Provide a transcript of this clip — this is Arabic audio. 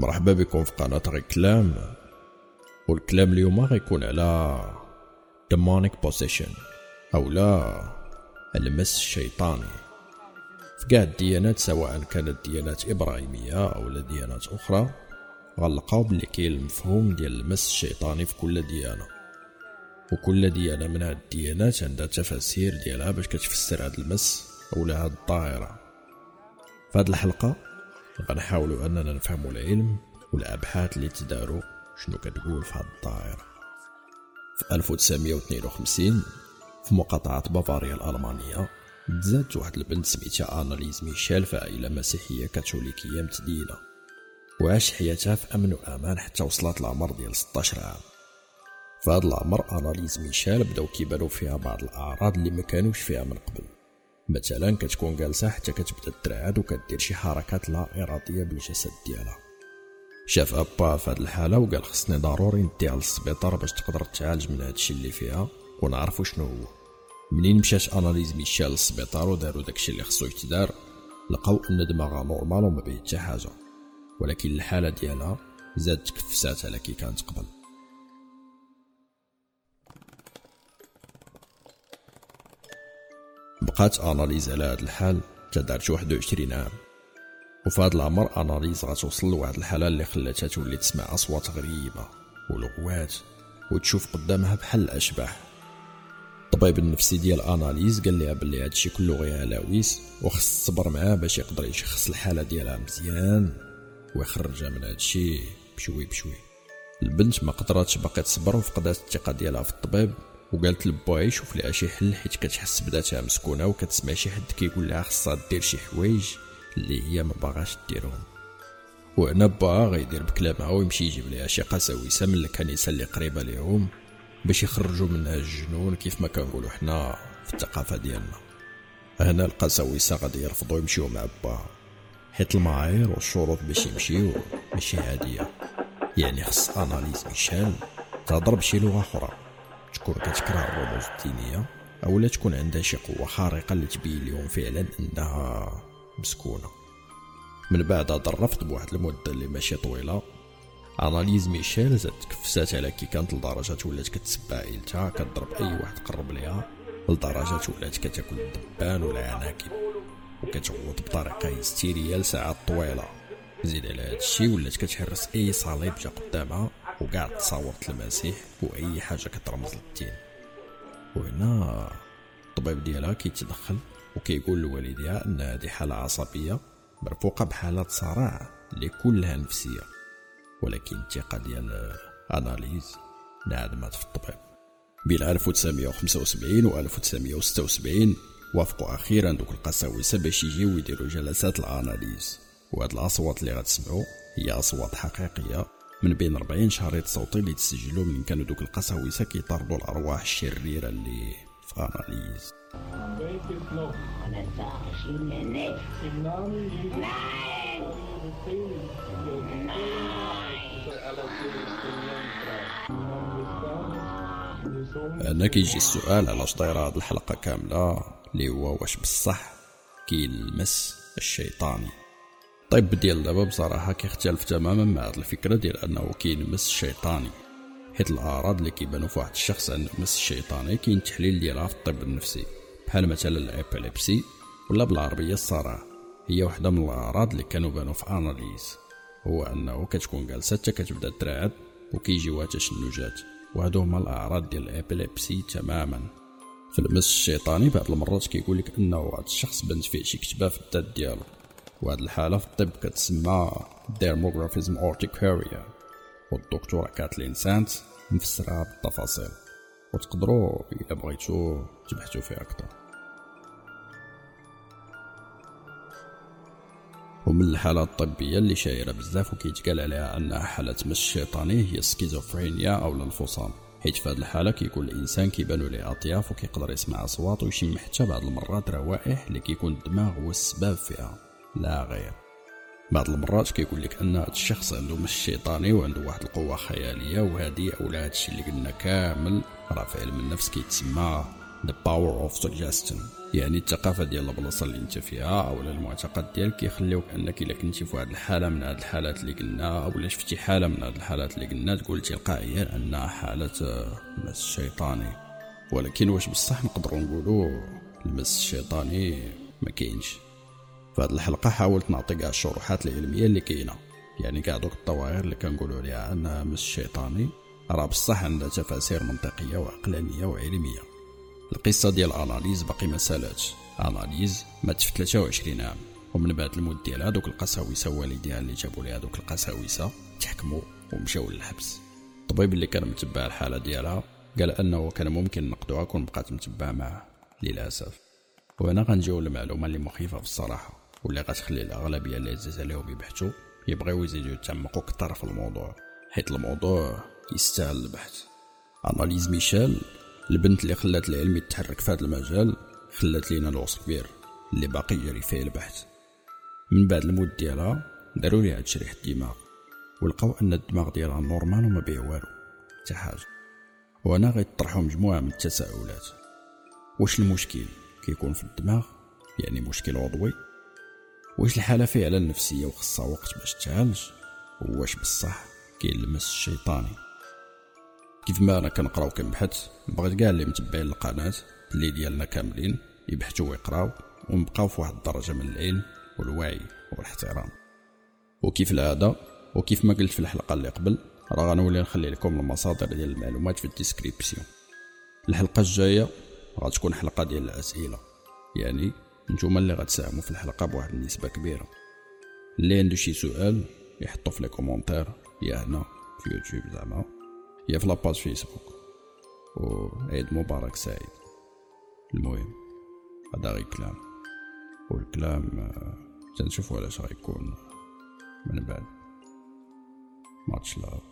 مرحبا بكم في قناة غي كلام. والكلام اليوم غيكون على demonic possession أو لا المس الشيطاني. في كاع الديانات سواء كانت ديانات إبراهيمية أو ديانات أخرى غنلقاو بلي كاين المفهوم ديال المس الشيطاني في كل ديانة. وكل ديانة من هاد الديانات عندها تفاسير ديالها باش كتفسر هاد المس أولا هاد الظاهرة في هاد الحلقة غنحاولوا أننا نفهموا العلم والأبحاث اللي تداروا شنو كتقول في هاد الظاهرة في 1952 في مقاطعة بافاريا الألمانية تزادت واحد البنت سميتها أناليز ميشيل في عائلة مسيحية كاثوليكية متدينة وعاش حياتها في أمن وأمان حتى وصلت لعمر ديال 16 عام. في هاد العمر أناليز ميشيل بداو كيبانو فيها بعض الأعراض اللي ما كانوش فيها من قبل. مثلا كتكون جالسة حتى كتبدأ ترعد وكدير شي حركات لا إرادية بالجسد ديالها. شاف أبا في هاد الحالة وقال خصني ضروري نديها للسبيطار باش تقدر تعالج من هادشي اللي فيها ونعرفو شنو هو. منين مشات أناليز ميشيل للسبيطار ودارو داكشي اللي خصو يتدار لقاو أن دماغها normal وما بيه حتى حاجة. ولكن الحالة ديالها زادت تكفسات على كي كانت قبل. بقات أناليز على هاد الحال تدارت 21 عام. وفي هاد العمر أناليز غتوصل لواحد الحالة اللي خلاتها تولي تسمع أصوات غريبة ولغوات وتشوف قدامها بحال الأشباح. الطبيب النفسي ديال أناليز قال لها بلي هادشي كله غير هلاويس وخص الصبر معاه باش يقدر يشخص الحالة ديالها مزيان ويخرجها من هادشي بشوي بشوي. البنت ما قدراتش باقي تصبر وفقدات الثقة ديالها في الطبيب وقالت لباها يشوف لها شي حل حيت كتحس بداتها مسكونة وكتسمع شي حد كيقول لها خصها دير شي حوايج اللي هي ما باغاش ديرهم. وهنا باها غيدير بكلامها ويمشي يجيب ليها شي قساوسه من الكنيسة اللي قريبة ليهم باش يخرجوا منها الجنون كيف ما كنقولوا حنا في الثقافة ديالنا. هنا القساوسه غادي يرفضوا يمشيو مع باها حيت المعايير والشروط باش يمشيو ماشي عاديه يعني خص أناليز ميشيل تهضر بشي لغة أخرى. تكون كتكره الرموز الدينيه اولا تكون عندها شي قوة خارقة اللي تبين لهم فعلا إنها مسكونة. من بعد الرفض بواحد المدة اللي ماشي طويلة. اناليز ميشيل زاد تكفسات على كي كانت لدرجة ولات كتسبى عيلتها كضرب أي واحد قرب ليها لدرجة ولات كتاكل الدبان ولا عناكب وكتغوت بطريقة هستيرية لساعات طويلة. زيد على هادشي ولات كتحرس أي صليب جا قدامها. وكاع تصاور المسيح وأي حاجة كترمز للدين. وهنا الطبيب ديالها كيتدخل وكيقول لوالديها أن هذه حالة عصبية مرفوقة بحالات صراع اللي كلها نفسية ولكن الثقة ديال أناليز انعدمت في الطبيب. بين 1975 و 1976 وافقوا أخيرا دوك القساوسة باش يجيو يديروا جلسات الأناليز. وهاد الأصوات اللي غتسمعوا هي أصوات حقيقية من بين 40 شريط صوتي اللي تسجلوا من كانوا دوك القساوسه كيطاردوا الأرواح الشريرة اللي في أناليز. هنا كيجي السؤال علاش دايره هاد الحلقة كاملة اللي هو واش بصح كاين المس الشيطاني الطب ديال دابا بصراحة كيختلف تماما مع هاد الفكرة ديال أنه كاين مس شيطاني. حيت الأعراض اللي كيبانو في واحد الشخص عنده مس الشيطاني كاين تحليل ديالها في الطب النفسي. بحال مثلا الإبيليبسي ولا بالعربية الصرع. هي واحدة من الأعراض اللي كانوا بانوا في أناليز. هو أنه كتكون جالسة حتى كتبدا ترعد وكيجيوها تشنجات وهادو هما الأعراض ديال ال épilepsie تماما. في المس الشيطاني بعض المرات كيقول لك أنه هذا الشخص بانت فيه شي كتبة في الذات ديالو. وهاد الحالة في الطب كتسمى dermographisme urticaria والدكتورة كاتلين سانت مفسرها بالتفاصيل. وتقدروا الا بغيتو تبحثوا فيها أكثر. ومن الحالات الطبية اللي شايعة بزاف وكيتقال عليها أنها حالة مس شيطاني هي السكيزوفرينيا أو الانفصام. حيت في هذه الحالة كيكون الإنسان كيبانو ليه أطياف وكيقدر يسمع أصوات ويشم حتى بعض المرات روائح اللي كيكون الدماغ هو السبب فيها. لا غير. بعض المرات كيقول لك أن هذا الشخص عنده مش شيطاني وعنده واحد القوة خيالية وهذه اولا هادشي اللي قلنا كامل. راه في علم النفس كيتسمى the power of suggestion. يعني الثقافة ديال البلاصة اللي أنت فيها أو المعتقد ديالك كيخليوك أنك إلا كنتي في واحد الحالة من هاد الحالات اللي قلنا أو شفتي حالة من هاد الحالات اللي قلنا تقول تلقائيا انها حالة مس شيطاني ولكن واش بصح نقدروا نقولوا المس الشيطاني ما كاينش. في هذه الحلقة حاولت نعطي كاع الشروحات العلمية اللي كاينة. يعني كاع دوك الظواهر اللي كنقولوا عليها انها مس شيطاني راه بصح عندها تفاسير منطقية وعقلانية وعلمية. القصة ديال أناليز باقي ما سالاتش. أناليز مات في 23 عام ومن بعد الموت ديالها دوك القساوسة والديها اللي جابوا ليها دوك القساوسة تحكموا ومشاو للحبس. الطبيب اللي كان متبع الحالة ديالها قال أنه كان ممكن نقدوها كون بقات متبع معاه للأسف. وهنا غنجيو للمعلومه اللي مخيفة في الصراحة. واللي غتخلي الأغلبية اللي عزيز عليهم يبحثوا يبغيو يزيدوا يتعمقوا أكثر في الموضوع. حيت الموضوع يستاهل البحث. أناليز ميشيل البنت اللي خلات العلم يتحرك في هذا المجال خلات لينا لغز كبير اللي باقي يجري فيه البحث. من بعد الموت ديالها داروا ليها تشريح الدماغ. ولقاو أن الدماغ ديالها نورمال وما بيه والو حتى حاجة. وهنا غيطرحوا مجموعة من التساؤلات. واش المشكل؟ كيكون في الدماغ؟ يعني مشكل عضوي؟ واش الحالة فعلا نفسيه وخصها وقت باش تعالج؟ واش بصح كاين المس الشيطاني. كيف ما أنا كنقرا وكنبحث بغيت كاع اللي متبعين القناة اللي ديالنا كاملين يبحثوا ويقراو ونبقاو في واحد الدرجة من العلم والوعي والاحترام. وكيف العادة؟ وكيف ما قلت في الحلقة اللي قبل راه غنولي نخلي لكم المصادر ديال المعلومات في ال description. الحلقة الجاية غتكون حلقة ديال الأسئلة يعني نتوما اللي غتساهموا في الحلقة بواحد النسبة كبيرة. اللي عنده شي سؤال يحطو في les commentaires. يا هنا في يوتيوب زعما. يا في لاباج فيسبوك. وعيد مبارك سعيد. المهم هذا غير كلام. والكلام تنشوفو علاش غيكون. من بعد. ماتش لاف